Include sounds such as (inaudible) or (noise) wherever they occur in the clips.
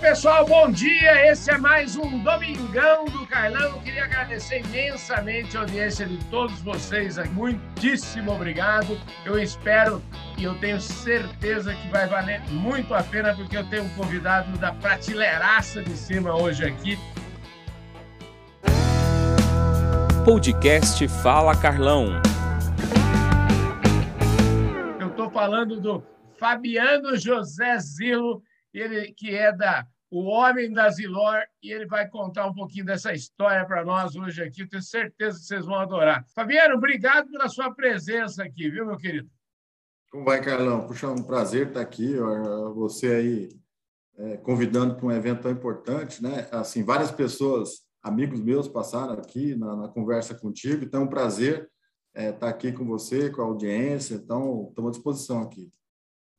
pessoal, bom dia. Esse é mais um Domingão do Carlão. Eu queria agradecer imensamente a audiência de todos vocês. Muitíssimo obrigado. Eu espero e eu tenho certeza que vai valer muito a pena, porque eu tenho um convidado da prateleiraça de cima hoje aqui. Podcast Fala Carlão. Eu estou falando do Fabiano José Zilo ele que é da o homem da Zilor, e ele vai contar um pouquinho dessa história para nós hoje aqui. Eu tenho certeza que vocês vão adorar. Fabiano, obrigado pela sua presença aqui, viu, meu querido? Como vai, Carlão? Puxa, é um prazer estar aqui. Você aí é, convidando para um evento tão importante, né? Assim, várias pessoas, amigos meus, passaram aqui na, na conversa contigo. Então, é um prazer é, estar aqui com você, com a audiência. Então, estamos à disposição aqui.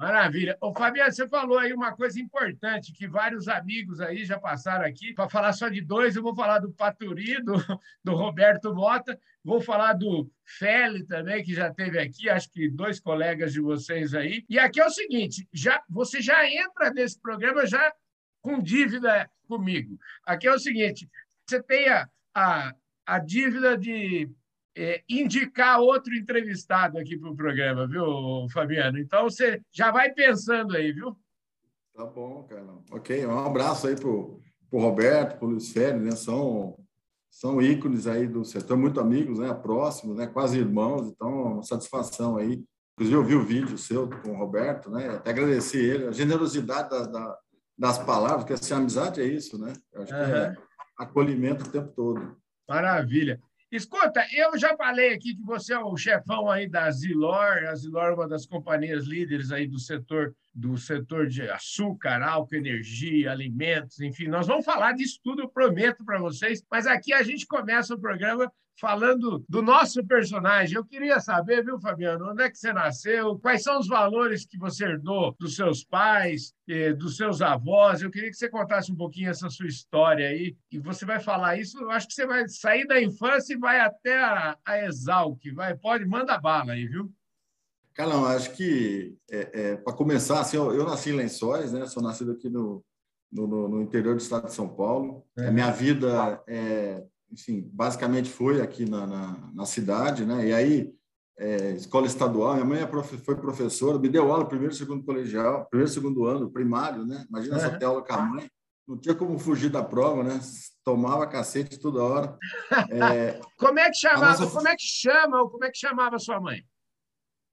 Maravilha. Ô, Fabiano, você falou aí uma coisa importante, que vários amigos aí já passaram aqui. Para falar só de dois, eu vou falar do Paturi, do, do Roberto Mota, vou falar do Feli também, que já teve aqui, acho que dois colegas de vocês aí. E aqui é o seguinte, já, você já entra nesse programa já com dívida comigo. Aqui é o seguinte, você tem a, a, a dívida de é, indicar outro entrevistado aqui para o programa, viu, Fabiano? Então você já vai pensando aí, viu? Tá bom, Carlão. Ok, um abraço aí para o Roberto, para o Luiz Félix, né? São, são ícones aí do setor, muito amigos, né? Próximos, né? Quase irmãos, então uma satisfação aí. Inclusive, eu vi o vídeo seu com o Roberto, né? Até agradecer ele, a generosidade da, da, das palavras, porque assim, a amizade é isso, né? Eu acho uhum. que é acolhimento o tempo todo. Maravilha. Escuta, eu já falei aqui que você é o chefão aí da Zilor. A Zilor é uma das companhias líderes aí do setor do setor de açúcar, álcool, energia, alimentos, enfim. Nós vamos falar disso tudo, eu prometo para vocês. Mas aqui a gente começa o programa falando do nosso personagem. Eu queria saber, viu, Fabiano, onde é que você nasceu? Quais são os valores que você herdou dos seus pais, dos seus avós? Eu queria que você contasse um pouquinho essa sua história aí. E você vai falar isso, eu acho que você vai sair da infância e vai até a, a Exalc. Vai, pode, manda bala aí, viu? Carlão, acho que, é, é, para começar, assim, eu, eu, nasci em Lençóis, né? Sou nascido aqui no, no, no interior do estado de São Paulo. É. A minha vida é, enfim, basicamente foi aqui na, na, na cidade, né? E aí, é, escola estadual, minha mãe é prof, foi professora, me deu aula primeiro, segundo colegial, primeiro, segundo ano, primário, né? Imagina uhum. essa tela com a mãe. Não tinha como fugir da prova, né? Tomava cacete toda hora. (laughs) É, como é que chamava? Nossa... Como é que chama? Como é que chamava sua mãe?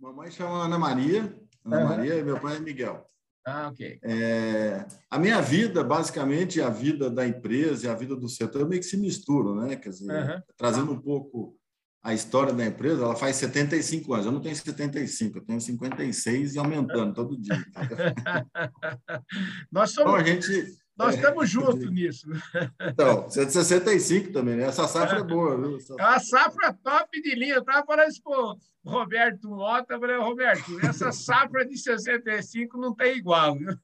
Mamãe chama Ana Maria, Ana uhum. Maria, e meu pai é Miguel. Ah, ok. É, a minha vida, basicamente, a vida da empresa e a vida do setor meio que se misturam, né? Quer dizer, uhum. trazendo um pouco a história da empresa, ela faz 75 anos. Eu não tenho 75, eu tenho 56 e aumentando todo dia. (laughs) Nós somos. Então, a gente, nós é, estamos juntos nisso. Então, 165 também, né? Essa safra é boa, viu? É uma safra top de linha. Eu estava falando isso para Roberto Mota, eu falei, Roberto, essa safra de 65 não tem igual, viu?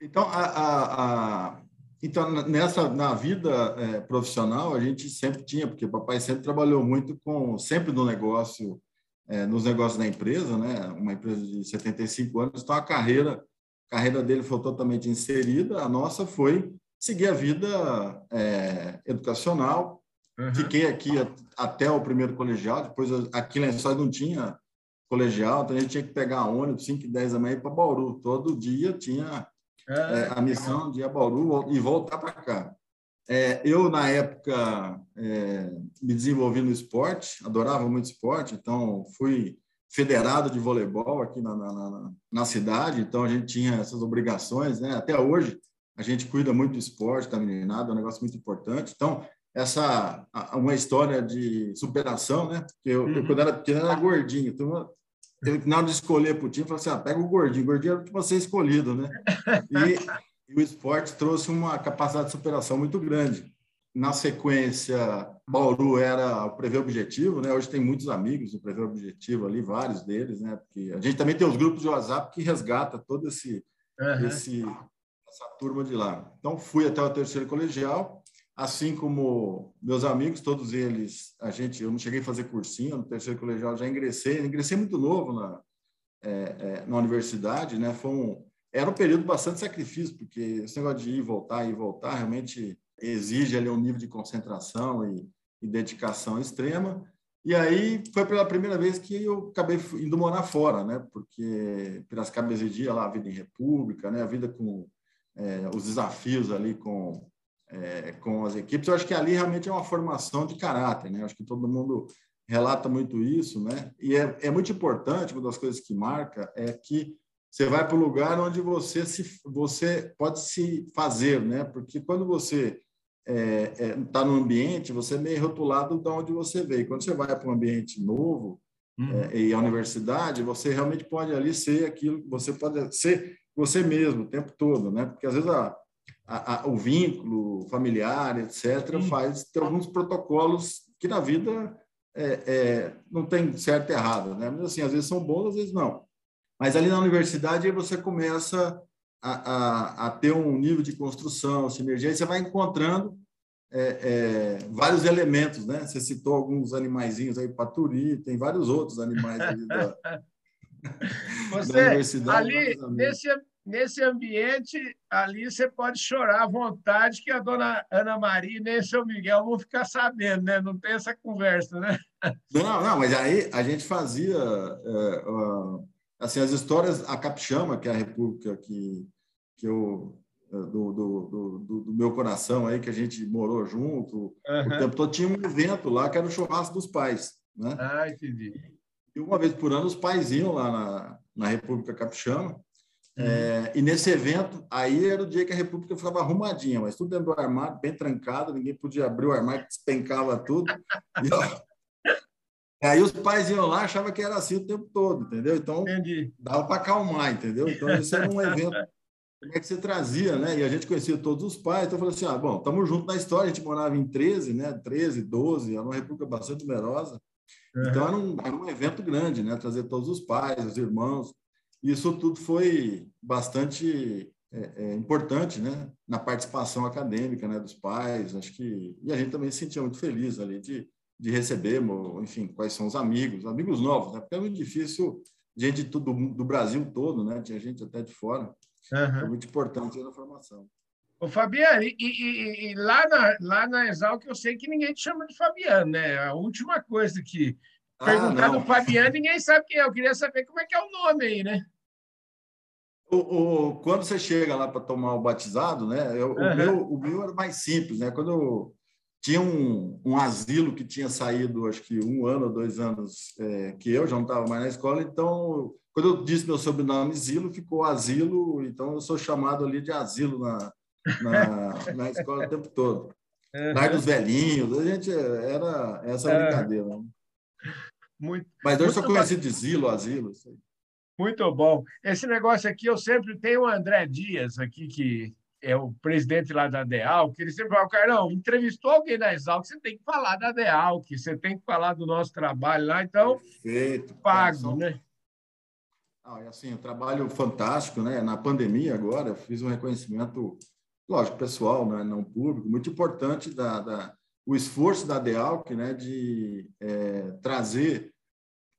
Então, a, a, a, então nessa, na vida é, profissional, a gente sempre tinha, porque o papai sempre trabalhou muito com, sempre no negócio, é, nos negócios da empresa, né? Uma empresa de 75 anos, então a carreira a carreira dele foi totalmente inserida, a nossa foi seguir a vida é, educacional. Uhum. Fiquei aqui até o primeiro colegial, depois aqui em Lençóis não tinha colegial, então a gente tinha que pegar ônibus 5 e 10 da manhã para Bauru. Todo dia tinha é, é, a missão de ir a Bauru e voltar para cá. É, eu, na época, é, me desenvolvi no esporte, adorava muito esporte, então fui federado de voleibol aqui na, na, na, cidade, então a gente tinha essas obrigações, né? Até hoje a gente cuida muito do esporte, da meninada, é um negócio muito importante. Então, essa uma história de superação, né? Que eu, uhum. quando era pequeno era gordinho, então eu, na hora de escolher para o time, eu falei assim, ah, pega o gordinho, o gordinho era para ser escolhido, né? E, e o esporte trouxe uma capacidade de superação muito grande. Na sequência, Bauru era o Prever Objetivo, né? Hoje tem muitos amigos do Prever Objetivo ali, vários deles, né? Porque a gente também tem os grupos de WhatsApp que resgata todo esse, uhum. esse essa turma de lá. Então fui até o terceiro colegial, assim como meus amigos, todos eles, a gente, eu não cheguei a fazer cursinho no terceiro colegial, já ingressei, ingressei muito novo na é, é, na universidade, né? Foi um, era um período bastante sacrifício, porque esse negócio de ir e voltar, ir e voltar, realmente exige ali um nível de concentração e, e dedicação extrema. E aí foi pela primeira vez que eu acabei indo morar fora, né? Porque Piracicaba exigia lá a vida em república, né? A vida com é, os desafios ali com é, com as equipes. Eu acho que ali realmente é uma formação de caráter, né? Eu acho que todo mundo relata muito isso, né? E é, é muito importante, uma das coisas que marca é que você vai para o lugar onde você se você pode se fazer, né? Porque quando você está é, é, tá no ambiente, você é meio rotulado de onde você veio. Quando você vai para um ambiente novo uhum. é, e a universidade, você realmente pode ali ser aquilo, você pode ser você mesmo o tempo todo, né? Porque às vezes a, a, a, o vínculo familiar, etc., Sim. faz ter alguns protocolos que na vida é, é, não tem certo e errado, né? Mas assim, às vezes são bons, às vezes não. Mas ali na universidade você começa a, a, a ter um nível de construção, sinergia, você vai encontrando é, é, vários elementos, né? Você citou alguns animaizinhos aí, paturi, tem vários outros animais ali da, (laughs) você, da universidade. Ali, nesse, nesse ambiente, ali você pode chorar à vontade, que a dona Ana Maria e nem São Miguel vão ficar sabendo, né? Não tem essa conversa, né? Não, não, mas aí a gente fazia é, assim as histórias, a Capixama, que é a república que, que eu é, do, do, do, do, meu coração aí, que a gente morou junto, uhum. o tempo todo tinha um evento lá que era o churrasco dos pais. Né? Ah, entendi. E uma vez por ano os pais iam lá na, na República Capixama é, e nesse evento, aí era o dia que a República ficava arrumadinha, mas tudo dentro do armário, bem trancado, ninguém podia abrir o armário, despencava tudo. (laughs) E, ó, aí os pais iam lá, achavam que era assim o tempo todo, entendeu? Então, Entendi. dava para acalmar, entendeu? Então, esse era um evento (laughs) como é que você trazia, né? E a gente conhecia todos os pais, então eu falei assim: ah, bom, estamos juntos na história, a gente morava em 13, né? 13, 12, era uma república bastante numerosa. Então era um, era um evento grande, né? Trazer todos os pais, os irmãos isso tudo foi bastante é, é, importante, né, na participação acadêmica, né, dos pais. Acho que e a gente também se sentia muito feliz ali de, de receber, enfim, quais são os amigos, amigos novos, né? Porque é muito difícil, gente do, do Brasil todo, né? Tinha gente até de fora. Uhum. Foi muito importante na formação. Ô, Fabiano, e, e, e, lá, na, lá na Exalc eu sei que ninguém te chama de Fabiano, né? A última coisa que Perguntar ah, do Fabiano, ninguém sabe quem é. Eu queria saber como é que é o nome aí, né? O, o quando você chega lá para tomar o batizado, né? Eu, uhum. o, meu, o meu era mais simples, né? Quando eu tinha um, um asilo que tinha saído, acho que um ano ou dois anos é, que eu já não estava mais na escola, então quando eu disse meu sobrenome Zilo, ficou Asilo, então eu sou chamado ali de Asilo na, na, (laughs) na escola o tempo todo. Uhum. Lar dos velhinhos, a gente era essa brincadeira. Né? Muito, Mas eu sou conhecido de Zilo, Asilo. Muito bom. Esse negócio aqui, eu sempre tenho o André Dias aqui, que é o presidente lá da DEAL, que ele sempre fala, Carlão, entrevistou alguém da Exalc, você tem que falar da DEAL, que você tem que falar do nosso trabalho lá, então, Perfeito. pago, né? Ah, assim, um trabalho fantástico, né? Na pandemia agora, fiz um reconhecimento, lógico, pessoal, né? não público, muito importante da, da o esforço da DEALC né, de é, trazer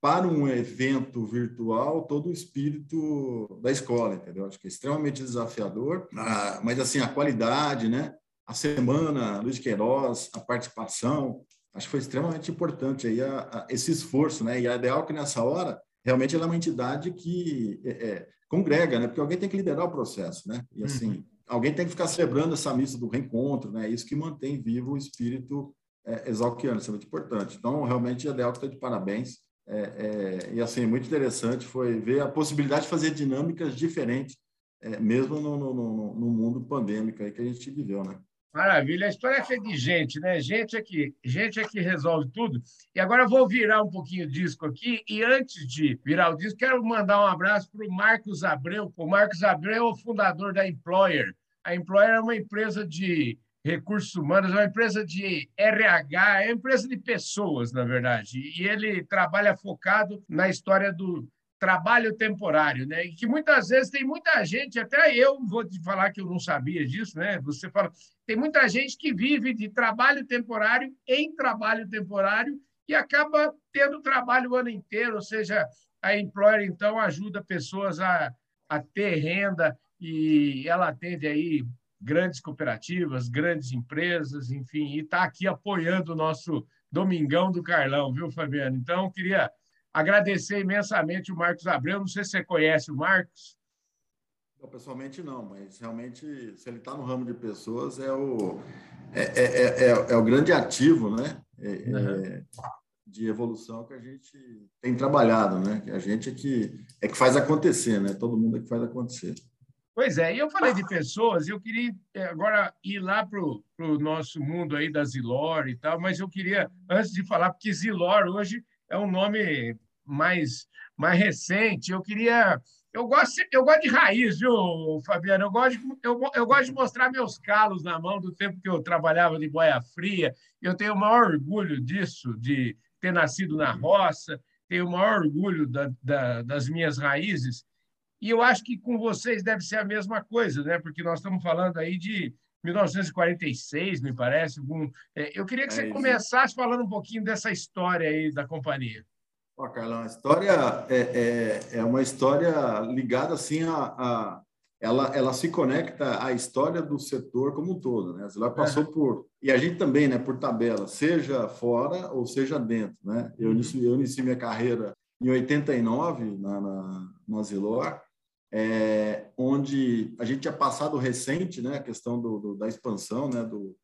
para um evento virtual todo o espírito da escola, entendeu? Acho que é extremamente desafiador, ah, mas assim, a qualidade, né? A semana, Luiz Queiroz, a participação, acho que foi extremamente importante aí a, a, esse esforço, né? E a DEALC nessa hora, realmente ela é uma entidade que é, é, congrega, né? Porque alguém tem que liderar o processo, né? E assim, uhum alguém tem que ficar celebrando essa missa do reencontro, né? Isso que mantém vivo o espírito é, exalquiano, isso é muito importante. Então, realmente, a Delta está de parabéns. É, é, e, assim, muito interessante foi ver a possibilidade de fazer dinâmicas diferentes, é, mesmo no, no, no, no, mundo pandêmico aí que a gente viveu, né? Maravilha. A história é feita de gente, né? Gente é que, gente é que resolve tudo. E agora eu vou virar um pouquinho o disco aqui. E antes de virar o disco, quero mandar um abraço para o Marcos Abreu. O Marcos Abreu é o fundador da Employer. A Employer é uma empresa de recursos humanos, é uma empresa de RH, é uma empresa de pessoas, na verdade. E ele trabalha focado na história do trabalho temporário, né? E que muitas vezes tem muita gente, até eu vou te falar que eu não sabia disso, né? Você fala, tem muita gente que vive de trabalho temporário em trabalho temporário e acaba tendo trabalho o ano inteiro, ou seja, a Employer então ajuda pessoas a a ter renda e ela atende aí grandes cooperativas, grandes empresas, enfim, e está aqui apoiando o nosso Domingão do Carlão, viu, Fabiano? Então, queria agradecer imensamente o Marcos Abreu. Não sei se você conhece o Marcos. Não, pessoalmente não, mas realmente, se ele está no ramo de pessoas, é o, é, é, é, é o grande ativo né? Uhum. de evolução que a gente tem trabalhado, né? Que a gente é que, é que faz acontecer, né? Todo mundo é que faz acontecer. Pois é, e eu falei de pessoas, eu queria agora ir lá para o nosso mundo aí da Zilor e tal, mas eu queria, antes de falar, porque Zilor hoje é um nome mais, mais recente, eu queria eu gosto, eu gosto de raiz, viu, Fabiano? Eu gosto, eu, eu gosto de mostrar meus calos na mão do tempo que eu trabalhava de boia fria. Eu tenho o maior orgulho disso, de ter nascido na roça, tenho o maior orgulho da, da, das minhas raízes. E eu acho que com vocês deve ser a mesma coisa, né? Porque nós estamos falando aí de 1946, me parece. Algum... É, eu queria que você é começasse falando um pouquinho dessa história aí da companhia. Ó, Carlão, a história é, é, é, uma história ligada assim a, a, ela, ela se conecta à história do setor como um todo, né? Ela passou é. por e a gente também, né? Por tabela, seja fora ou seja dentro, né? Eu uhum. iniciei, eu iniciei minha carreira em 89 na, na, na Zilor, é, onde a gente tinha passado recente, né? A questão do, do da expansão, né? Do,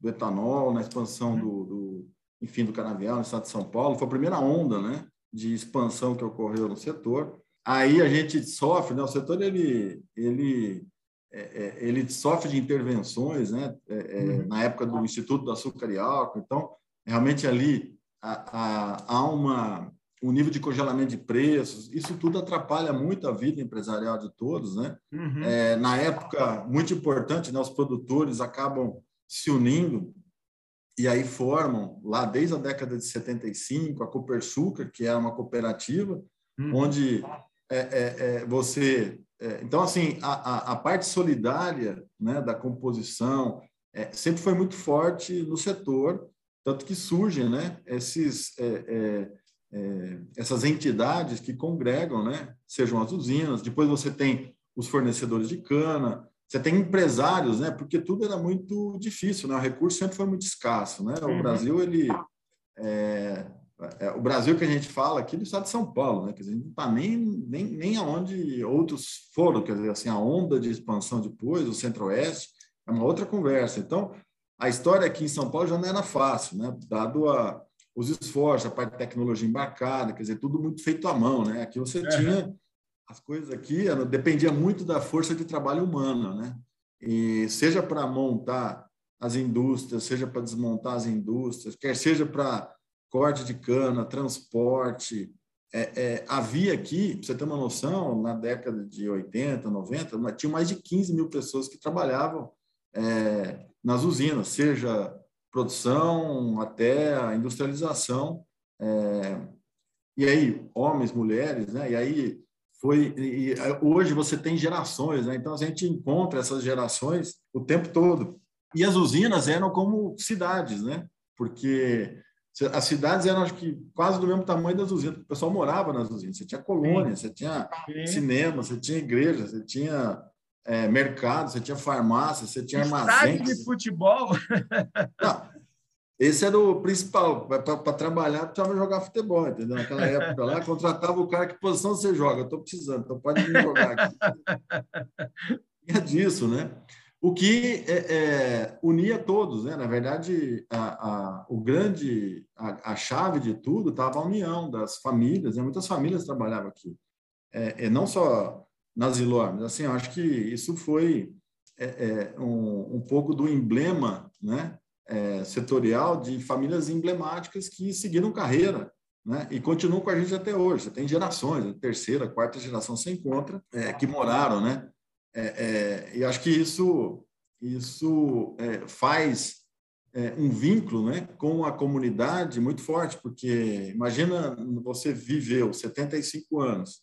do etanol, na expansão uhum. do, enfim, do canavial no estado de São Paulo, foi a primeira onda, né? de expansão que ocorreu no setor. Aí a gente sofre, né? o setor ele, ele, é, é ele sofre de intervenções, né? É, é, uhum. na época do Instituto do Açúcar e Álcool. Então, realmente ali há, há uma, um nível de congelamento de preços. Isso tudo atrapalha muito a vida empresarial de todos, né? Uhum. É, na época, muito importante, né? os produtores acabam se unindo e aí formam, lá desde a década de 75, a Copersucar, que é uma cooperativa, uhum. onde é, é, é, você... É, então, assim, a, a, a, parte solidária né, da composição é, sempre foi muito forte no setor, tanto que surgem né, esses, é, essas entidades que congregam, né, sejam as usinas, depois você tem os fornecedores de cana, você tem empresários, né? Porque tudo era muito difícil, né? O recurso sempre foi muito escasso, né? O uhum. Brasil, ele... É, é, o Brasil que a gente fala aqui do estado de São Paulo, né? Quer dizer, não está nem, nem, nem aonde outros foram, quer dizer, assim, a onda de expansão depois, o Centro-Oeste, é uma outra conversa. Então, a história aqui em São Paulo já não era fácil, né? Dado a, os esforços, a parte de tecnologia embarcada, quer dizer, tudo muito feito à mão, né? Aqui você tinha as coisas aqui dependia muito da força de trabalho humana, né? E seja para montar as indústrias, seja para desmontar as indústrias, quer seja para corte de cana, transporte, é, é, havia aqui, para você ter uma noção, na década de 80, 90, tinha mais de 15 mil pessoas que trabalhavam é, nas usinas, seja produção até a industrialização. É, e aí, homens, mulheres, né? E aí, foi e hoje você tem gerações, né? Então a gente encontra essas gerações o tempo todo. E as usinas eram como cidades, né? Porque as cidades eram acho que quase do mesmo tamanho das usinas. O pessoal morava nas usinas. Você tinha colônia, você tinha Sim. cinema, você tinha igreja, você tinha é, mercado, você tinha farmácia, você tinha armazém. Estádio de futebol. (laughs) Não, esse era o principal. Para trabalhar, precisava jogar futebol, entendeu? Naquela época lá, contratava o cara que posição você joga. Estou precisando, então pode me jogar aqui. (laughs) é disso, né? O que é, é, unia todos, né? Na verdade, a, a o grande, a, a, chave de tudo estava a união das famílias. Né? Muitas famílias trabalhavam aqui, é, é não só nas Zilor, mas assim, acho que isso foi é, é, um, um pouco do emblema, né? é, setorial de famílias emblemáticas que seguiram carreira né? e continuam com a gente até hoje. Você tem gerações, a terceira, a quarta geração se encontra, é, que moraram, né? É, é e acho que isso, isso faz um vínculo né, com a comunidade muito forte, porque imagina você viveu 75 anos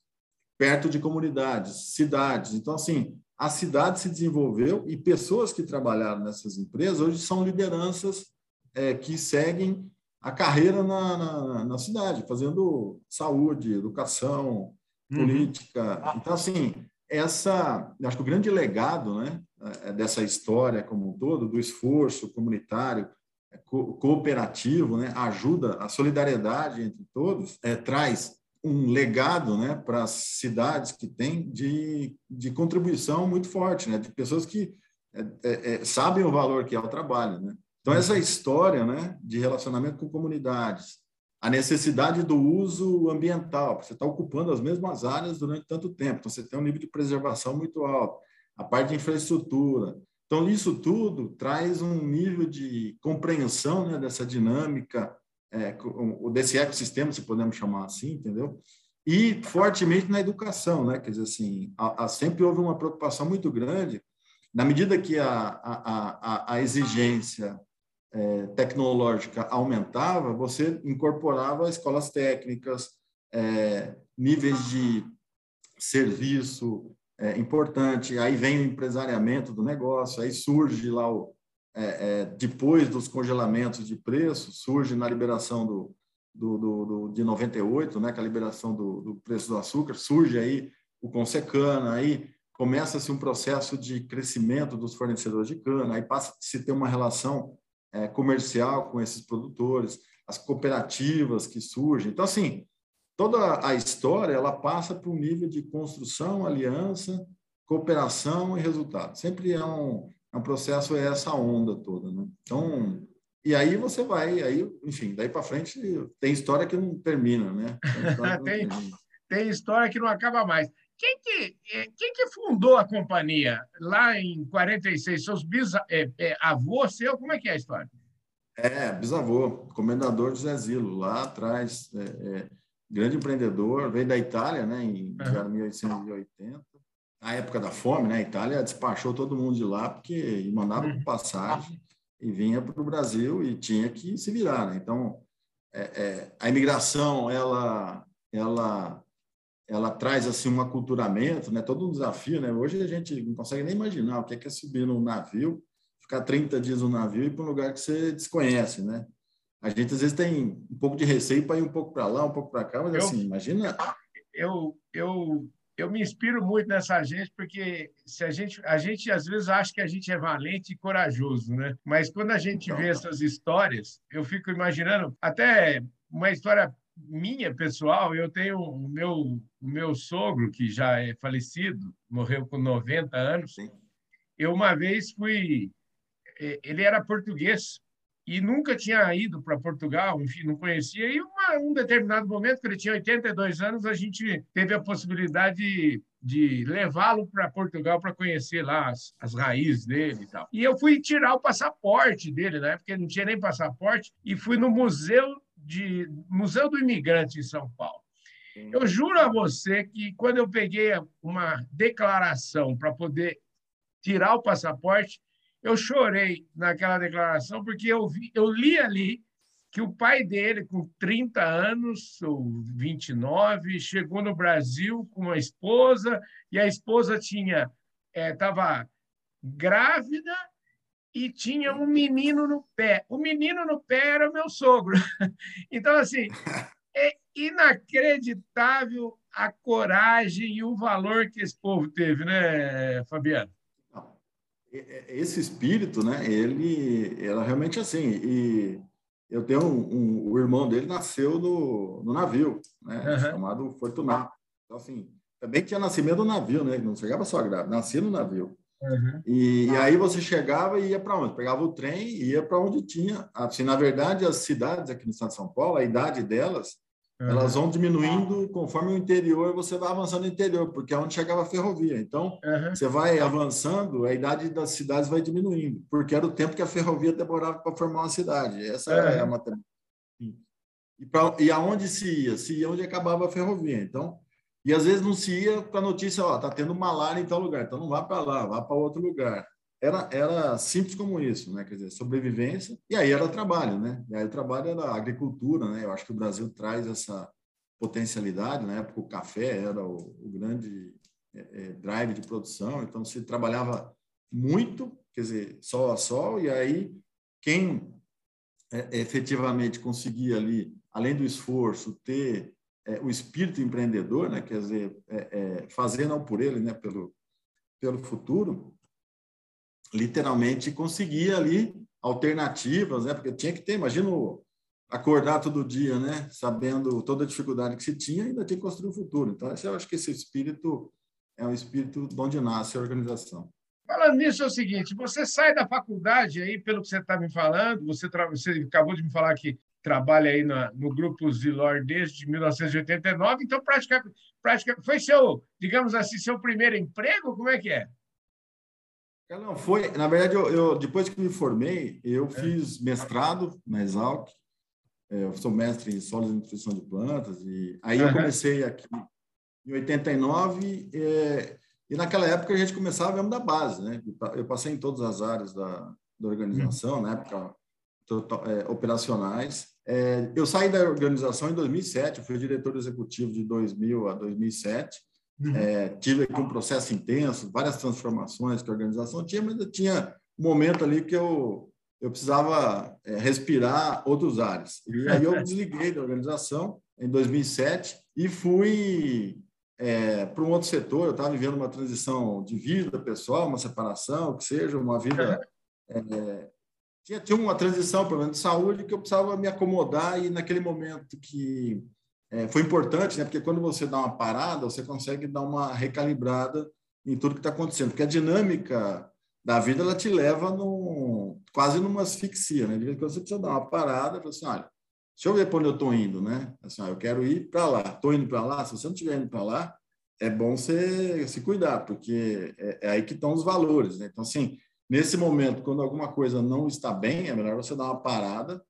perto de comunidades, cidades. Então, assim, a cidade se desenvolveu e pessoas que trabalharam nessas empresas hoje são lideranças é, que seguem a carreira na, na, na, cidade, fazendo saúde, educação, uhum. política. Então, assim, essa, acho que o grande legado né, é, dessa história como um todo, do esforço comunitário, é, cooperativo, né, ajuda, a solidariedade entre todos, é, traz um legado né, para as cidades que têm de, de contribuição muito forte, né, de pessoas que é, é, é, sabem o valor que é o trabalho. Né? Então, essa história né, de relacionamento com comunidades, a necessidade do uso ambiental, você está ocupando as mesmas áreas durante tanto tempo, então você tem um nível de preservação muito alto, a parte de infraestrutura. Então, isso tudo traz um nível de compreensão né, dessa dinâmica, é, desse ecossistema, se podemos chamar assim, entendeu? E fortemente na educação, né? Quer dizer, assim, a, a, sempre houve uma preocupação muito grande, na medida que a, a, exigência é, tecnológica aumentava, você incorporava escolas técnicas, é, níveis de serviço é, importante, aí vem o empresariamento do negócio, aí surge lá o, é, é, depois dos congelamentos de preço, surge na liberação do, do, do, do de 98, né, com a liberação do, preço do açúcar, surge aí o Consecana, aí começa-se um processo de crescimento dos fornecedores de cana, aí passa a se ter uma relação é, comercial com esses produtores, as cooperativas que surgem. Então, assim, toda a história ela passa por um nível de construção, aliança, cooperação e resultado. Sempre é um, é um processo, é essa onda toda. Né? Então, e aí você vai, aí, enfim, daí para frente tem história que não termina, né? Tem, (laughs) tem, tem história que não acaba mais. Quem que, é, quem que fundou a companhia lá em 46? Seus bisavôs, é, é, avô seu? Como é que é a história? É, bisavô, comendador José Zilo, lá atrás, é, é, grande empreendedor, veio da Itália, né, em uhum. 1880, na época da fome, né, a Itália despachou todo mundo de lá porque mandava uhum. passagem e vinha para o Brasil e tinha que se virar, né? Então, é, é, a imigração, ela, ela ela traz assim um aculturamento, né? Todo um desafio, né? Hoje a gente não consegue nem imaginar o que é, que é subir num navio, ficar 30 dias no navio e ir para um lugar que você desconhece, né? A gente às vezes tem um pouco de receio para ir um pouco para lá, um pouco para cá, mas eu, assim, imagina. Eu, eu, eu me inspiro muito nessa gente porque se a gente a gente às vezes acha que a gente é valente e corajoso, né? Mas quando a gente então, vê essas histórias, eu fico imaginando até uma história minha pessoal, eu tenho o meu, o meu sogro, que já é falecido, morreu com 90 anos. Eu uma vez fui. Ele era português e nunca tinha ido para Portugal, enfim, não conhecia. E uma, um determinado momento, que ele tinha 82 anos, a gente teve a possibilidade de, de levá-lo para Portugal para conhecer lá as, as raízes dele e tal. E eu fui tirar o passaporte dele, né? Porque ele não tinha nem passaporte, e fui no Museu de Museu do Imigrante em São Paulo. Eu juro a você que quando eu peguei uma declaração para poder tirar o passaporte, eu chorei naquela declaração porque eu, vi, eu li ali que o pai dele, com 30 anos ou 29, chegou no Brasil com uma esposa e a esposa tinha estava é, grávida e tinha um menino no pé. O menino no pé era meu sogro. (laughs) Então, assim, é inacreditável a coragem e o valor que esse povo teve, né, Fabiano? Esse espírito, né? Ele era realmente assim. E eu tenho um, um o irmão dele nasceu no, no navio, né? Uhum. Chamado Fortunato. Então, assim, também tinha nascimento no navio, né? Não chegava só grávida, nascia no navio. Uhum. E, e, aí você chegava e ia para onde? Pegava o trem e ia para onde tinha. Assim, na verdade, as cidades aqui no estado de São Paulo, a idade delas, uhum. elas vão diminuindo conforme o interior, você vai avançando no interior, porque é onde chegava a ferrovia. Então, uhum. você vai avançando, a idade das cidades vai diminuindo, porque era o tempo que a ferrovia demorava para formar uma cidade. Essa é a matemática. E, pra, e aonde se ia? Se ia onde acabava a ferrovia. Então, e às vezes não se ia para a notícia, ó, tá tendo malária em tal lugar, então não vá para lá, vá para outro lugar. Era, era simples como isso, né? Quer dizer, sobrevivência, e aí era trabalho, né? E aí o trabalho era agricultura, né? Eu acho que o Brasil traz essa potencialidade, na época o café era o, o grande é, é, drive de produção, então se trabalhava muito, quer dizer, sol a sol, e aí quem é, efetivamente conseguia ali, além do esforço, ter é, o espírito empreendedor, né? quer dizer, é, é, fazer não por ele, né? pelo, pelo futuro, literalmente conseguia ali alternativas, né? porque tinha que ter, imagina acordar todo dia, né? sabendo toda a dificuldade que se tinha, ainda tinha que construir o futuro. Então, eu acho que esse espírito é um espírito de onde nasce a organização. Falando nisso, é o seguinte: você sai da faculdade aí, pelo que você está me falando, você, você acabou de me falar que trabalha aí na, no Grupo Zilor desde 1989, então praticamente, praticamente foi seu, digamos assim, seu primeiro emprego? Como é que é? Não, foi, na verdade, eu, eu depois que me formei, eu é. fiz mestrado na Exalc, é, eu sou mestre em sólidos e nutrição de plantas, e aí eu comecei aqui em 89, é, e naquela época a gente começava mesmo da base, né? Eu passei em todas as áreas da, da organização, uhum. na época é, operacionais. É, eu saí da organização em 2007, fui diretor executivo de 2000 a 2007. Uhum. É, tive aqui um processo intenso, várias transformações que a organização tinha, mas eu tinha um momento ali que eu, eu precisava é, respirar outros ares. E aí eu (laughs) desliguei da organização em 2007 e fui é, para um outro setor. Eu estava vivendo uma transição de vida pessoal, uma separação, que seja, uma vida. É, tinha, tinha uma transição, pelo menos de saúde, que eu precisava me acomodar, e naquele momento que é, foi importante, né? porque quando você dá uma parada, você consegue dar uma recalibrada em tudo que está acontecendo, porque a dinâmica da vida ela te leva num, quase numa asfixia, né? De vez em quando você precisa dar uma parada e falar assim, olha, Deixa eu ver para onde eu estou indo, né? Assim, eu quero ir para lá. Estou indo para lá. Se você não estiver indo para lá, é bom você se cuidar, porque é, é, aí que estão os valores, né? Então, assim, nesse momento, quando alguma coisa não está bem, é melhor você dar uma parada,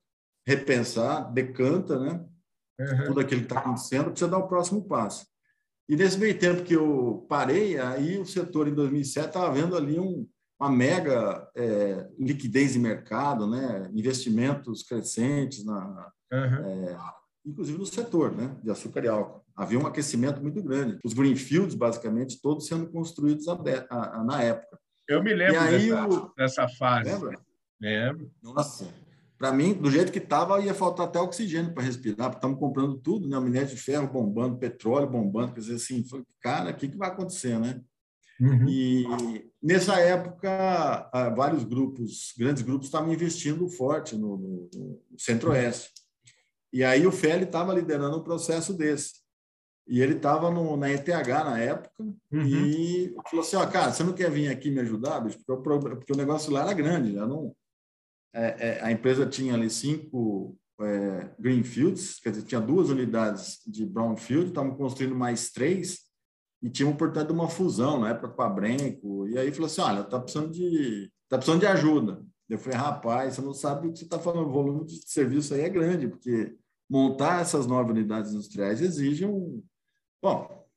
repensar, decanta, né? Uhum. Tudo aquilo que está acontecendo, você dar o próximo passo. E nesse meio tempo que eu parei, aí o setor em 2007 estava vendo ali um, uma mega é, liquidez de mercado, né? investimentos crescentes na, uhum. é, inclusive no setor né, de açúcar e álcool. Havia um aquecimento muito grande. Os greenfields, basicamente, todos sendo construídos a, a, a, na época. Eu me lembro dessa, o... dessa, fase. Lembra? Lembro. Nossa, para mim, do jeito que estava, ia faltar até oxigênio para respirar, porque estamos comprando tudo, né? Minério de ferro bombando, petróleo bombando, quer dizer assim, cara, o que, que vai acontecer, né? Uhum. E nessa época, vários grupos, grandes grupos, estavam investindo forte no, no, no Centro-Oeste. E aí o Feli estava liderando um processo desse. E ele estava na ETH na época uhum. e falou assim, ó, cara, você não quer vir aqui me ajudar, bicho? Porque o, porque o negócio lá era grande, já não... É, é, a empresa tinha ali cinco é, greenfields, quer dizer, tinha duas unidades de brownfield, estavam construindo mais três e tinha uma oportunidade de uma fusão na época com a Brenco. E aí falou assim, olha, tá precisando de, tá precisando de ajuda. Eu falei, rapaz, você não sabe o que você está falando, o volume de serviço aí é grande, porque montar essas novas unidades industriais exige um. Bom,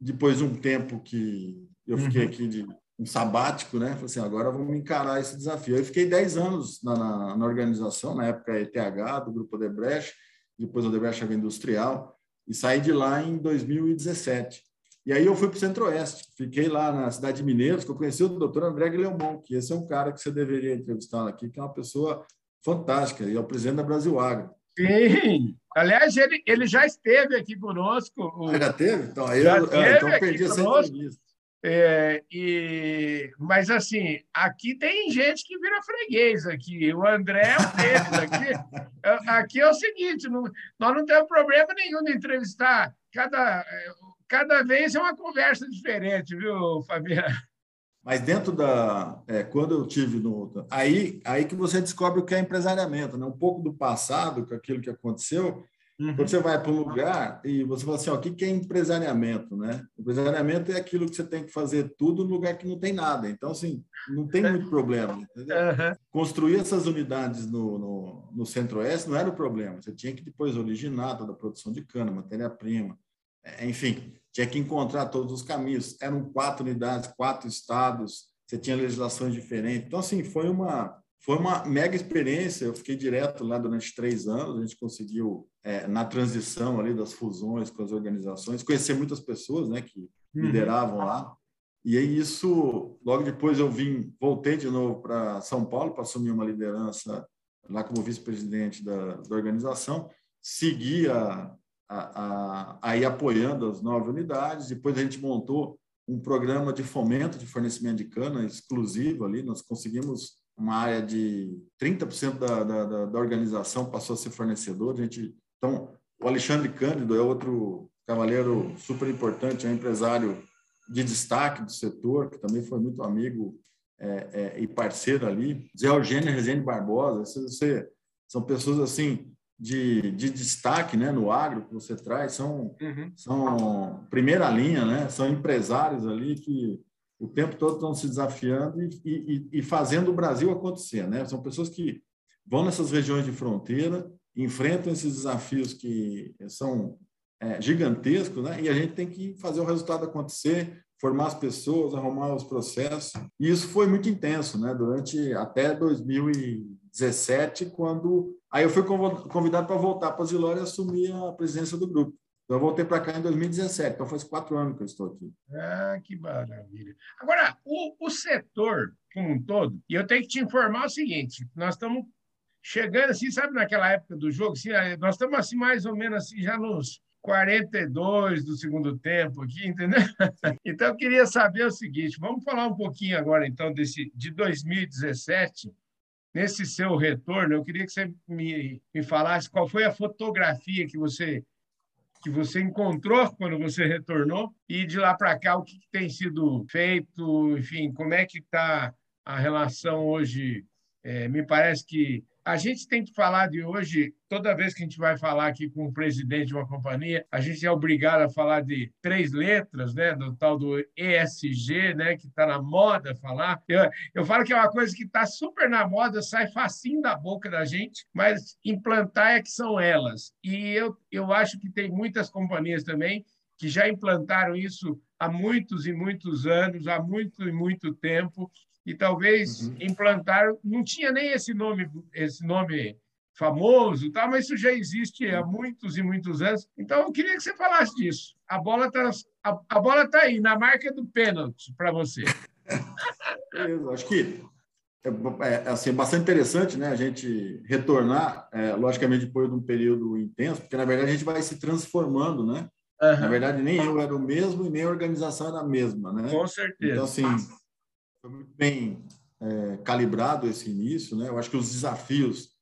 depois de um tempo que eu fiquei uhum. aqui de um sabático, né? Falei assim, agora vamos encarar esse desafio. Eu fiquei 10 anos na, na, na organização, na época ETH, do Grupo Odebrecht, depois Odebrecht Industrial, e saí de lá em 2017. E aí eu fui para o Centro-Oeste, fiquei lá na cidade de Mineiros, que eu conheci o doutor André Guilhermon, que esse é um cara que você deveria entrevistar aqui, que é uma pessoa fantástica, e é o presidente da Brasil Agro. Sim. Aliás, ele, ele já esteve aqui conosco. O... Ah, já teve? Então, aí já eu, teve então perdi essa entrevista. É, e, mas assim, aqui tem gente que vira freguês aqui. O André é um deles aqui. (laughs) É, aqui é o seguinte: não, nós não temos problema nenhum de entrevistar. Cada, cada vez é uma conversa diferente, viu, Fabiano? Mas dentro da. É, quando eu tive no. Aí, aí que você descobre o que é empresariamento, né? um pouco do passado, com aquilo que aconteceu. Uhum. Quando você vai para um lugar e você fala assim: ó, o que é empresariamento? Né? Empresariamento é aquilo que você tem que fazer tudo no lugar que não tem nada. Então, assim, não tem muito problema. Uhum. (laughs) Construir essas unidades no, no, no Centro-Oeste não era o problema. Você tinha que depois originar toda a produção de cana, matéria-prima, é, enfim tinha que encontrar todos os caminhos. Eram quatro unidades, quatro estados, você tinha legislações diferentes. Então, assim, foi uma, foi uma mega experiência. Eu fiquei direto lá durante três anos. A gente conseguiu, é, na transição ali das fusões com as organizações, conhecer muitas pessoas né, que uhum. lideravam lá. E aí, isso, logo depois eu vim, voltei de novo para São Paulo para assumir uma liderança lá como vice-presidente da, da organização. Segui a, a, a, ir apoiando as nove unidades. Depois a gente montou um programa de fomento de fornecimento de cana exclusivo ali. Nós conseguimos uma área de 30% da, da, da, organização passou a ser fornecedor. A gente, então, o Alexandre Cândido é outro cavaleiro super importante, é um empresário de destaque do setor, que também foi muito amigo é, é, e parceiro ali. Zé Eugênio Rezende Barbosa, você, são pessoas assim de, de destaque né, no agro que você traz, são, uhum. são primeira linha, né, são empresários ali que o tempo todo estão se desafiando e, e, e fazendo o Brasil acontecer. Né? São pessoas que vão nessas regiões de fronteira, enfrentam esses desafios que são é, gigantescos, né? e a gente tem que fazer o resultado acontecer, formar as pessoas, arrumar os processos. E isso foi muito intenso, né? Durante até 2017, quando aí eu fui convidado para voltar para Zilória e assumir a presidência do grupo. Então, eu voltei para cá em 2017, então faz quatro anos que eu estou aqui. Ah, que maravilha. Agora, o, o setor como um todo, e eu tenho que te informar o seguinte: nós estamos chegando assim, sabe, naquela época do jogo, assim, nós estamos assim, mais ou menos assim, já nos 42 do segundo tempo aqui, entendeu? (laughs) Então, eu queria saber o seguinte: vamos falar um pouquinho agora, então, desse, de 2017, nesse seu retorno. Eu queria que você me, me falasse qual foi a fotografia que você que você encontrou quando você retornou e de lá para cá o que, que tem sido feito, enfim, como é que está a relação hoje? É, me parece que a gente tem que falar de hoje, toda vez que a gente vai falar aqui com o presidente de uma companhia, a gente é obrigado a falar de três letras, né, do tal do ESG, né, que está na moda falar. Eu, eu falo que é uma coisa que está super na moda, sai facinho da boca da gente, mas implantar é que são elas. E eu, eu acho que tem muitas companhias também que já implantaram isso há muitos e muitos anos, há muito e muito tempo, e talvez uhum. implantaram, não tinha nem esse nome, esse nome famoso, tá? mas isso já existe há muitos e muitos anos. Então, eu queria que você falasse disso. A bola está a, a bola tá aí, na marca do pênalti, para você. (laughs) Beleza, acho que é, é, assim, é bastante interessante né, a gente retornar, é, logicamente, depois de um período intenso, porque, na verdade, a gente vai se transformando, né? Uhum. Na verdade, nem eu era o mesmo e nem a organização era a mesma, né? Com certeza. Então, assim, foi muito bem é, calibrado esse início, né? Eu acho que os desafios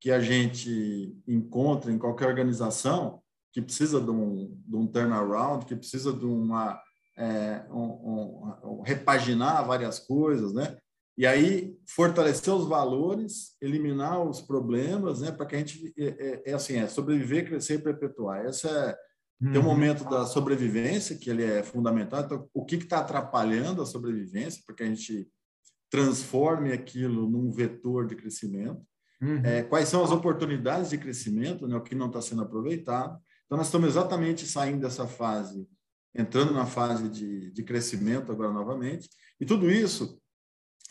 que a gente encontra em qualquer organização que precisa de um, de um turnaround, que precisa de uma é, um, um, um, repaginar várias coisas, né? E aí fortalecer os valores, eliminar os problemas, né? Para que a gente é, é, é, assim, é sobreviver, crescer e perpetuar. Essa é tem o um uhum. momento da sobrevivência, que ele é fundamental. Então, o que está atrapalhando a sobrevivência, para que a gente transforme aquilo num vetor de crescimento? Uhum. É, quais são as oportunidades de crescimento, né, o que não está sendo aproveitado? Então, nós estamos exatamente saindo dessa fase, entrando na fase de, de crescimento agora novamente, e tudo isso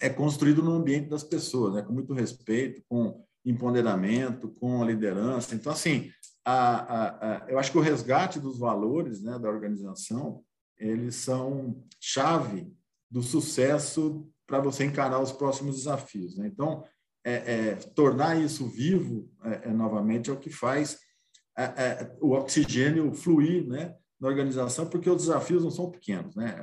é construído no ambiente das pessoas, né, com muito respeito, com empoderamento, com a liderança. Então, assim, a, a, a, eu acho que o resgate dos valores né, da organização eles são chave do sucesso para você encarar os próximos desafios. Né? Então, é, é, tornar isso vivo é, é novamente é o que faz é, é, o oxigênio fluir né, na organização, porque os desafios não são pequenos. Né?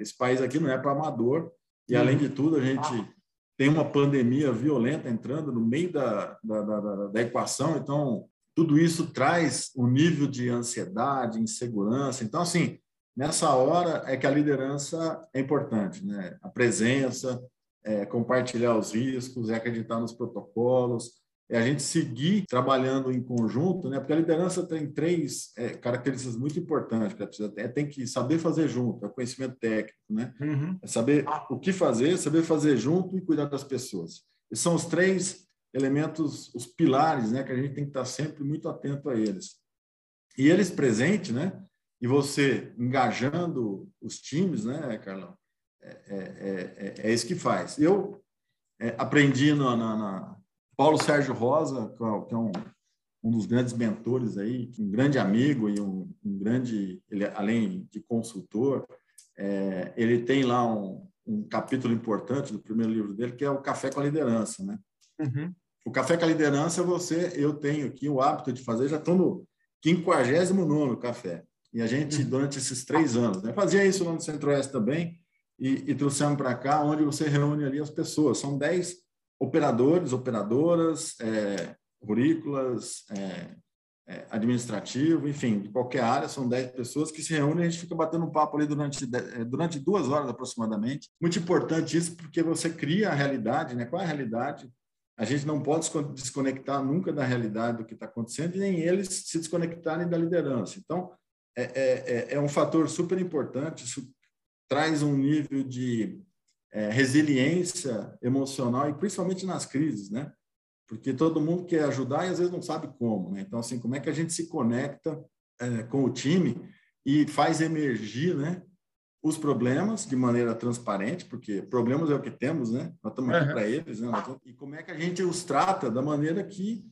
esse país aqui não é para amador, e, além de tudo, a gente tem uma pandemia violenta entrando no meio da, da, da, da equação, então tudo isso traz um nível de ansiedade, insegurança. Então, assim, nessa hora é que a liderança é importante, né? A presença, é compartilhar os riscos, é acreditar nos protocolos, é a gente seguir trabalhando em conjunto, né? Porque a liderança tem três é, características muito importantes que precisa é, tem que saber fazer junto, é o conhecimento técnico, né? Uhum. É saber o que fazer, saber fazer junto e cuidar das pessoas. Esses são os três elementos, os pilares, né, que a gente tem que estar sempre muito atento a eles. E eles presentes, né, e você engajando os times, né, Carlão, é, é, é, é isso que faz. Eu é, aprendi na, na, na, Paulo Sérgio Rosa, que é um, um dos grandes mentores aí, um grande amigo e um, um grande, ele, além de consultor, é, ele tem lá um, um capítulo importante do primeiro livro dele, que é o Café com a Liderança, né? Uhum. O café com a liderança, você, eu tenho aqui o hábito de fazer, já estou no 59 café. E a gente, uhum. durante esses três anos, né, fazia isso lá no Centro-Oeste também, e, e trouxemos para cá, onde você reúne ali as pessoas. São dez operadores, operadoras, é, currículas, é, é, administrativo, enfim, de qualquer área, são 10 pessoas que se reúnem e a gente fica batendo um papo ali durante, é, durante duas horas aproximadamente. Muito importante isso, porque você cria a realidade, né? Qual é a realidade? A gente não pode desconectar nunca da realidade do que está acontecendo e nem eles se desconectarem da liderança. Então, é, é, é, é um fator super importante, isso traz um nível de é, resiliência emocional e principalmente nas crises, né? Porque todo mundo quer ajudar e às vezes não sabe como, né? Então, assim, como é que a gente se conecta é, com o time e faz emergir, né? Os problemas de maneira transparente, porque problemas é o que temos, né? Nós estamos aqui uhum. para eles, né? E como é que a gente os trata da maneira que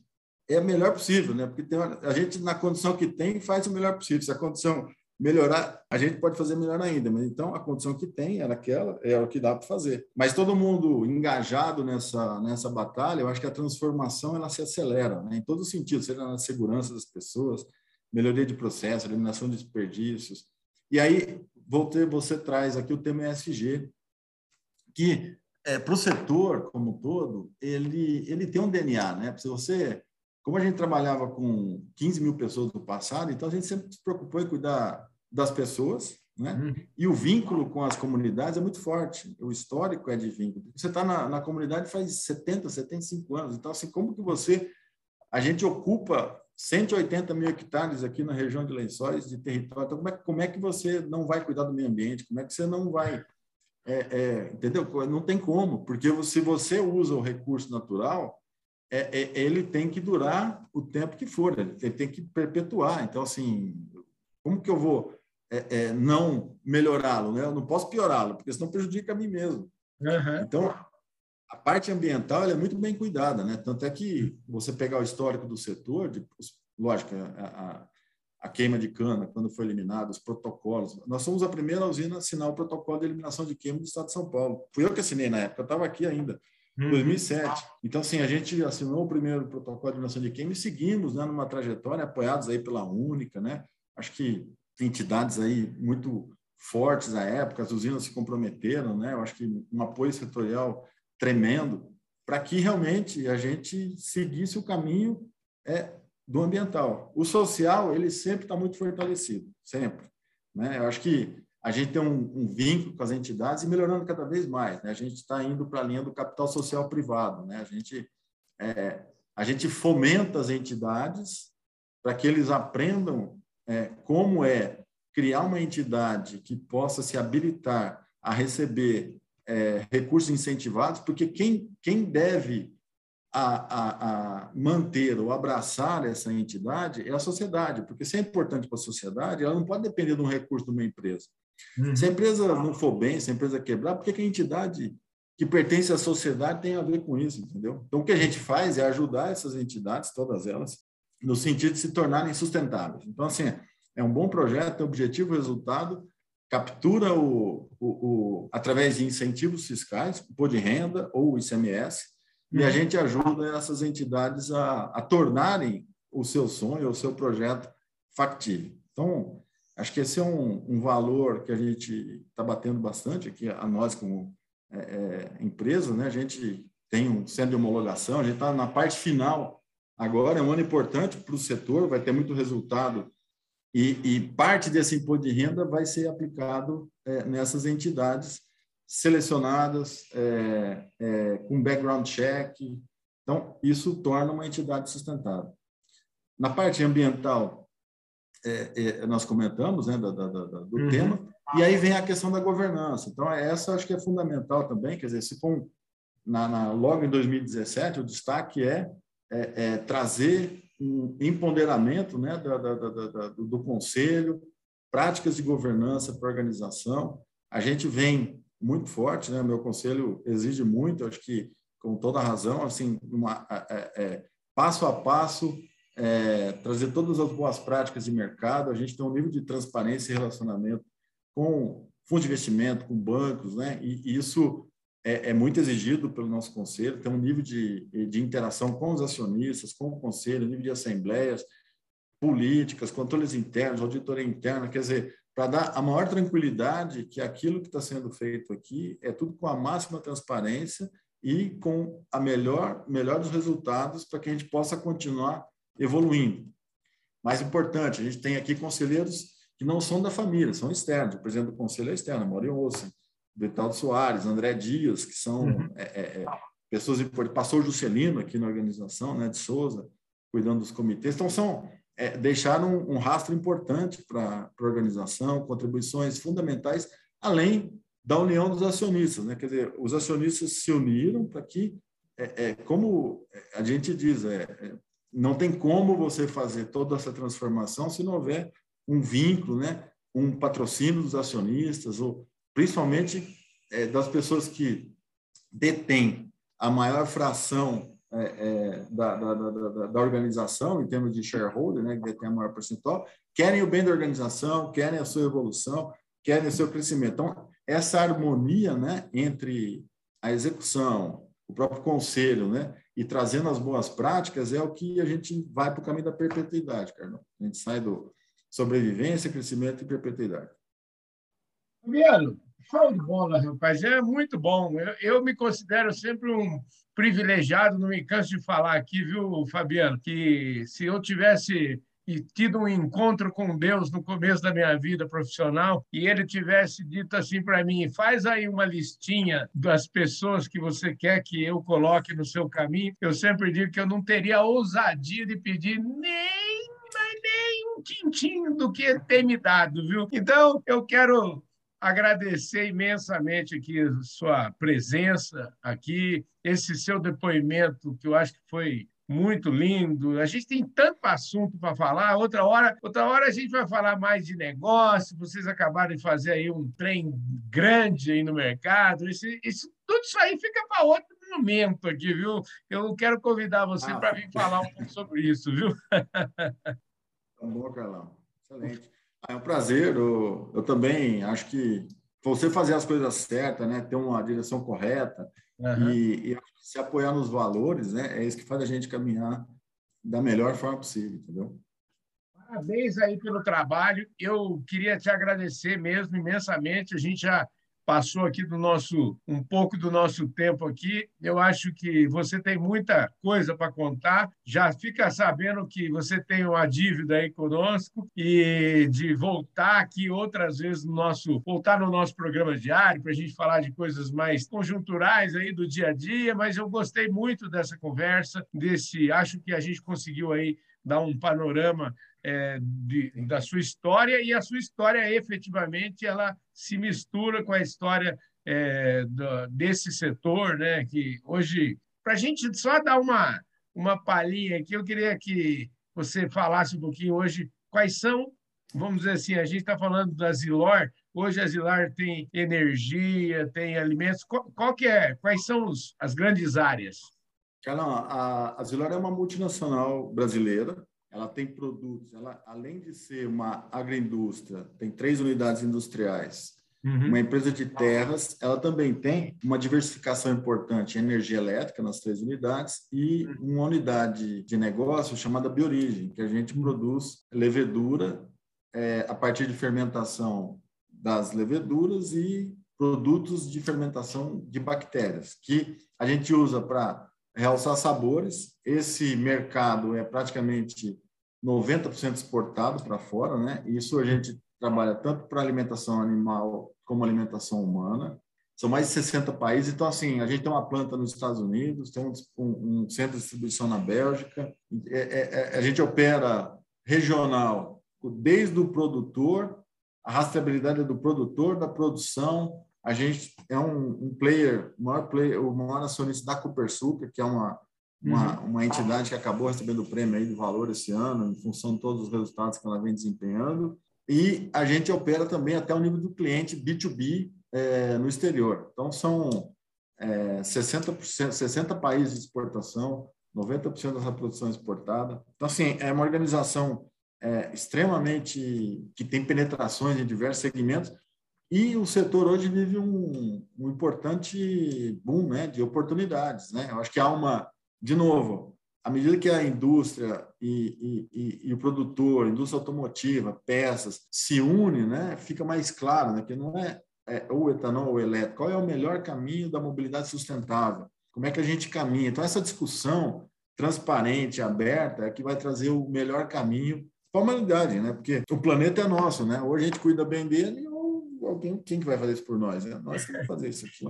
é a melhor possível, né? Porque tem, a gente, na condição que tem, faz o melhor possível. Se a condição melhorar, a gente pode fazer melhor ainda, mas então a condição que tem era aquela, é o que dá para fazer. Mas todo mundo engajado nessa nessa batalha, eu acho que a transformação ela se acelera, né? em todos os sentidos, seja na segurança das pessoas, melhoria de processo, eliminação de desperdícios. E aí, voltei, você traz aqui o tema ESG, que é, para o setor como um todo, ele, ele tem um DNA, né? Se você como a gente trabalhava com 15 mil pessoas no passado, então a gente sempre se preocupou em cuidar das pessoas, né? Uhum. E o vínculo com as comunidades é muito forte. O histórico é de vínculo. Você está na, na, comunidade faz 70, 75 anos. Então, assim, como que você... A gente ocupa 180 mil hectares aqui na região de Lençóis de território. Então, como é, como é que você não vai cuidar do meio ambiente? Como é que você não vai... É, é, entendeu? Não tem como, porque se você usa o recurso natural, é, é, ele tem que durar o tempo que for, ele tem que perpetuar. Então, assim, como que eu vou é, é não melhorá-lo? Né? Eu não posso piorá-lo, porque senão prejudica a mim mesmo. Uhum. Então, a parte ambiental é muito bem cuidada, né? Tanto é que você pegar o histórico do setor, de, lógico, a, a, a, queima de cana, quando foi eliminado, os protocolos. Nós somos a primeira usina a assinar o protocolo de eliminação de queima do Estado de São Paulo. Fui eu que assinei na época, eu estava aqui ainda. 2007. Uhum. Então, assim, a gente assinou o primeiro protocolo de eliminação de queima e seguimos né, numa trajetória apoiados aí pela Única, né? Acho que entidades aí muito fortes à época, as usinas se comprometeram, né? Eu acho que um apoio setorial tremendo para que realmente a gente seguisse o caminho é, do ambiental. O social, ele sempre está muito fortalecido, sempre. Né? Eu acho que a gente tem um, um, vínculo com as entidades e melhorando cada vez mais. Né? A gente está indo para a linha do capital social privado. Né? A, gente, é, a gente fomenta as entidades para que eles aprendam é, como é criar uma entidade que possa se habilitar a receber é, recursos incentivados, porque quem, quem deve a, a, a, manter ou abraçar essa entidade é a sociedade, porque se é importante para a sociedade, ela não pode depender de um recurso de uma empresa. Uhum. Se a empresa não for bem, se a empresa quebrar, por que a entidade que pertence à sociedade tem a ver com isso, entendeu? Então, o que a gente faz é ajudar essas entidades, todas elas, no sentido de se tornarem sustentáveis. Então, assim, é um bom projeto, tem objetivo, resultado, captura o, o, o, através de incentivos fiscais, o de renda ou ICMS, e a uhum. gente ajuda essas entidades a, a tornarem o seu sonho, o seu projeto factível. Então, Acho que esse é um, um valor que a gente está batendo bastante aqui, a nós como é, é, empresa, né? A gente tem um centro de homologação, a gente está na parte final agora, é um ano importante para o setor, vai ter muito resultado e, e, parte desse imposto de renda vai ser aplicado é, nessas entidades selecionadas, é, é, com background check. Então, isso torna uma entidade sustentável. Na parte ambiental, é, é, nós comentamos né, da, da, da, do uhum. tema, e aí vem a questão da governança. Então, essa acho que é fundamental também, quer dizer, se for na, na, logo em 2017, o destaque é, é, é trazer um empoderamento né, do, do conselho, práticas de governança para organização. A gente vem muito forte, né? Meu conselho exige muito, acho que com toda razão, assim, uma, é, é, passo a passo é, trazer todas as boas práticas de mercado, a gente tem um nível de transparência e relacionamento com fundos de investimento, com bancos, né? E isso é, é, muito exigido pelo nosso conselho, tem um nível de, de interação com os acionistas, com o conselho, nível de assembleias, políticas, controles internos, auditoria interna, quer dizer, para dar a maior tranquilidade que aquilo que está sendo feito aqui é tudo com a máxima transparência e com a melhor, melhor dos resultados para que a gente possa continuar evoluindo. Mais importante, a gente tem aqui conselheiros que não são da família, são externos. O presidente do conselho é externo, Mauro Olsen, Vitaldo Soares, André Dias, que são uhum. é, é, é pessoas importantes. Passou o Juscelino aqui na organização, né, de Souza, cuidando dos comitês. Então, são é, deixaram um, um rastro importante para a organização, contribuições fundamentais, além da união dos acionistas. Né? Quer dizer, os acionistas se uniram para que, é, é, como a gente diz, é, é, não tem como você fazer toda essa transformação se não houver um vínculo, né? um patrocínio dos acionistas, ou principalmente é, das pessoas que detêm a maior fração é, é, da, da, da, da, organização, em termos de shareholder, né, que tem a maior percentual, querem o bem da organização, querem a sua evolução, querem o seu crescimento. Então, essa harmonia né, entre a execução, o próprio conselho, né, e trazendo as boas práticas é o que a gente vai para o caminho da perpetuidade, Carlão. A gente sai do sobrevivência, crescimento e perpetuidade. Fabiano, show de bola, rapaz. É muito bom. Eu, eu me considero sempre um privilegiado, não me canso de falar aqui, viu, Fabiano, que se eu tivesse tido um encontro com Deus no começo da minha vida profissional e ele tivesse dito assim para mim: faz aí uma listinha das pessoas que você quer que eu coloque no seu caminho. Eu sempre digo que eu não teria ousadia de pedir nem, nem um tintinho do que tem me dado, viu? Então, eu quero agradecer imensamente aqui sua presença aqui, esse seu depoimento que eu acho que foi muito lindo. A gente tem tanto assunto para falar. Outra hora, outra hora a gente vai falar mais de negócio. Vocês acabaram de fazer aí um trem grande aí no mercado. Esse, esse, tudo isso aí fica para outro momento aqui, viu? Eu quero convidar você ah, para vir falar um pouco sobre isso, viu? Tá bom, Carlão. Excelente. É um prazer. Eu, eu também acho que você fazer as coisas certas, né? ter uma direção correta uhum. e, e, se apoiar nos valores, né? é isso que faz a gente caminhar da melhor forma possível, entendeu? Parabéns aí pelo trabalho. Eu queria te agradecer mesmo imensamente. A gente já passou aqui do nosso um pouco do nosso tempo aqui. Eu acho que você tem muita coisa para contar. Já fica sabendo que você tem uma dívida aí conosco e de voltar aqui outras vezes no nosso voltar no nosso programa diário para a gente falar de coisas mais conjunturais aí do dia a dia. Mas eu gostei muito dessa conversa, desse acho que a gente conseguiu aí dar um panorama é, de, da sua história e a sua história efetivamente ela se mistura com a história é, do, desse setor, né? Que hoje, para a gente só dar uma uma palhinha aqui, eu queria que você falasse um pouquinho hoje quais são, vamos dizer assim, a gente está falando da Zilor, hoje a Zilor tem energia, tem alimentos, qual, qual que é, quais são os, as grandes áreas? Carlão, a, a Zilor é uma multinacional brasileira, ela tem produtos, ela além de ser uma agroindústria, tem três unidades industriais, uhum. uma empresa de terras, ela também tem uma diversificação importante em energia elétrica nas três unidades e uhum. uma unidade de negócio chamada Biorigem, que a gente uhum. produz levedura é, a partir de fermentação das leveduras e produtos de fermentação de bactérias, que a gente usa para realçar sabores. Esse mercado é praticamente 90% exportado para fora, né? Isso a gente trabalha tanto para alimentação animal como alimentação humana. São mais de 60 países. Então, assim, a gente tem uma planta nos Estados Unidos, tem um, um centro de distribuição na Bélgica. É, é, é, a gente opera regional, desde o produtor, a rastreabilidade do produtor, da produção. A gente é um, um player, maior player, o maior acionista da Copersucar, que é uma uma, uhum. uma entidade que acabou recebendo o prêmio aí de valor esse ano, em função de todos os resultados que ela vem desempenhando. E a gente opera também até o nível do cliente B2B é, no exterior. Então, são é, 60%, 60 países de exportação, 90% dessa produção exportada. Então, assim, é uma organização é, extremamente que tem penetrações em diversos segmentos e o setor hoje vive um, um importante boom né, de oportunidades. Né? Eu acho que há uma de novo, à medida que a indústria e, e, e, o produtor, indústria automotiva, peças, se unem, né, fica mais claro né, que não é, é ou etanol ou elétrico, qual é o melhor caminho da mobilidade sustentável, como é que a gente caminha. Então, essa discussão transparente, aberta, é que vai trazer o melhor caminho para a humanidade, né? porque o planeta é nosso, né? ou a gente cuida bem dele, ou alguém, quem que vai fazer isso por nós? É nós que vamos fazer isso aqui.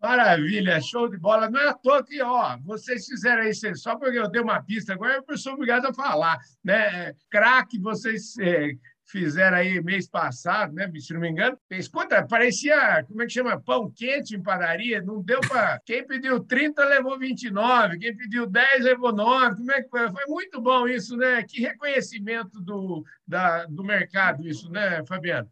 Maravilha, show de bola. Não é à toa que, ó, vocês fizeram isso só porque eu dei uma pista, agora eu sou obrigado a falar. Né? Craque, vocês é, fizeram aí mês passado, né? Se não me engano. Escuta, parecia, como é que chama? Pão quente em padaria. Não deu para. Quem pediu 30 levou 29, quem pediu 10 levou 9. Como é que foi? Foi muito bom isso, né? Que reconhecimento do, da, do mercado, isso, né, Fabiano?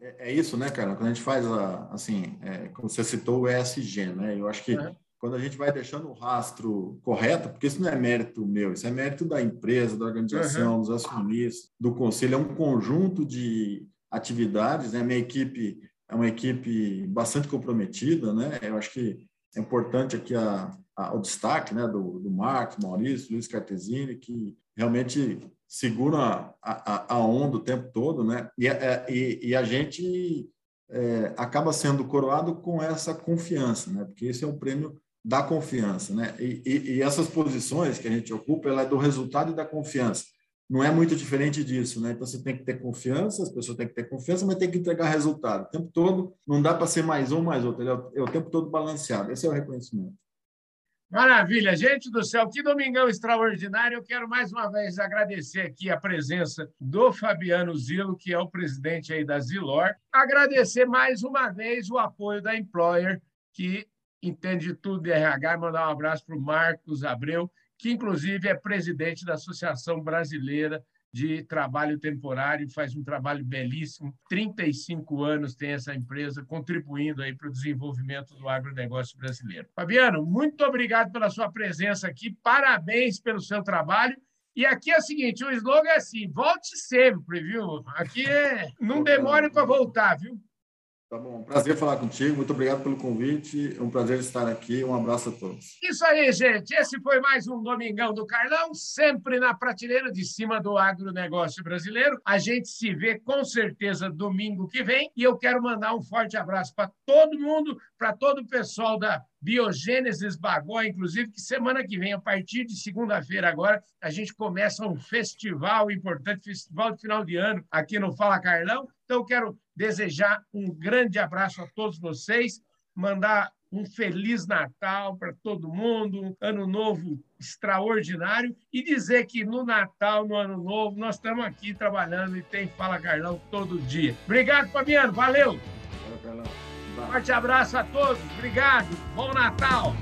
É, é, isso, né, cara? Quando a gente faz, a, assim, é, como você citou o ESG, né? Eu acho que é. quando a gente vai deixando o rastro correto, porque isso não é mérito meu, isso é mérito da empresa, da organização, uhum. dos acionistas, do conselho, é um conjunto de atividades, né? Minha equipe é uma equipe bastante comprometida, né? Eu acho que é importante aqui a, a, o destaque, né, do, do Marcos, Maurício, Luiz Cartesini, que realmente seguram a, a, a onda o tempo todo, né? E, é, e, e a gente é, acaba sendo coroado com essa confiança, né? Porque esse é o prêmio da confiança, né? E, e, essas posições que a gente ocupa, ela é do resultado da confiança. Não é muito diferente disso, né? Então você tem que ter confiança, as pessoas têm que ter confiança, mas tem que entregar resultado. O tempo todo, não dá para ser mais um, mais outro, é o, é o tempo todo balanceado. Esse é o reconhecimento. Maravilha, gente do céu, que domingão extraordinário. Eu quero mais uma vez agradecer aqui a presença do Fabiano Zilo, que é o presidente aí da Zilor. Agradecer mais uma vez o apoio da Employer, que entende tudo de RH. Mandar um abraço para o Marcos Abreu, que inclusive é presidente da Associação Brasileira de trabalho temporário, faz um trabalho belíssimo. 35 anos tem essa empresa contribuindo aí para o desenvolvimento do agronegócio brasileiro. Fabiano, muito obrigado pela sua presença aqui, parabéns pelo seu trabalho. E aqui é o seguinte, o slogan é assim, volte sempre, viu? Aqui é, não demore para voltar, viu? Tá bom, prazer falar contigo. Muito obrigado pelo convite. É um prazer estar aqui. Um abraço a todos. Isso aí, gente. Esse foi mais um Domingão do Carlão, sempre na prateleira de cima do agronegócio brasileiro. A gente se vê com certeza domingo que vem. E eu quero mandar um forte abraço para todo mundo, para todo o pessoal da Biogênesis Bagó, inclusive, que semana que vem, a partir de segunda-feira agora, a gente começa um festival importante, festival de final de ano aqui no Fala Carlão. Então, eu quero desejar um grande abraço a todos vocês, mandar um feliz Natal para todo mundo, um ano novo extraordinário e dizer que no Natal, no ano novo, nós estamos aqui trabalhando e tem Fala Carlão todo dia. Obrigado, Fabiano. Valeu. Valeu, Carlão. Forte abraço a todos. Obrigado. Bom Natal.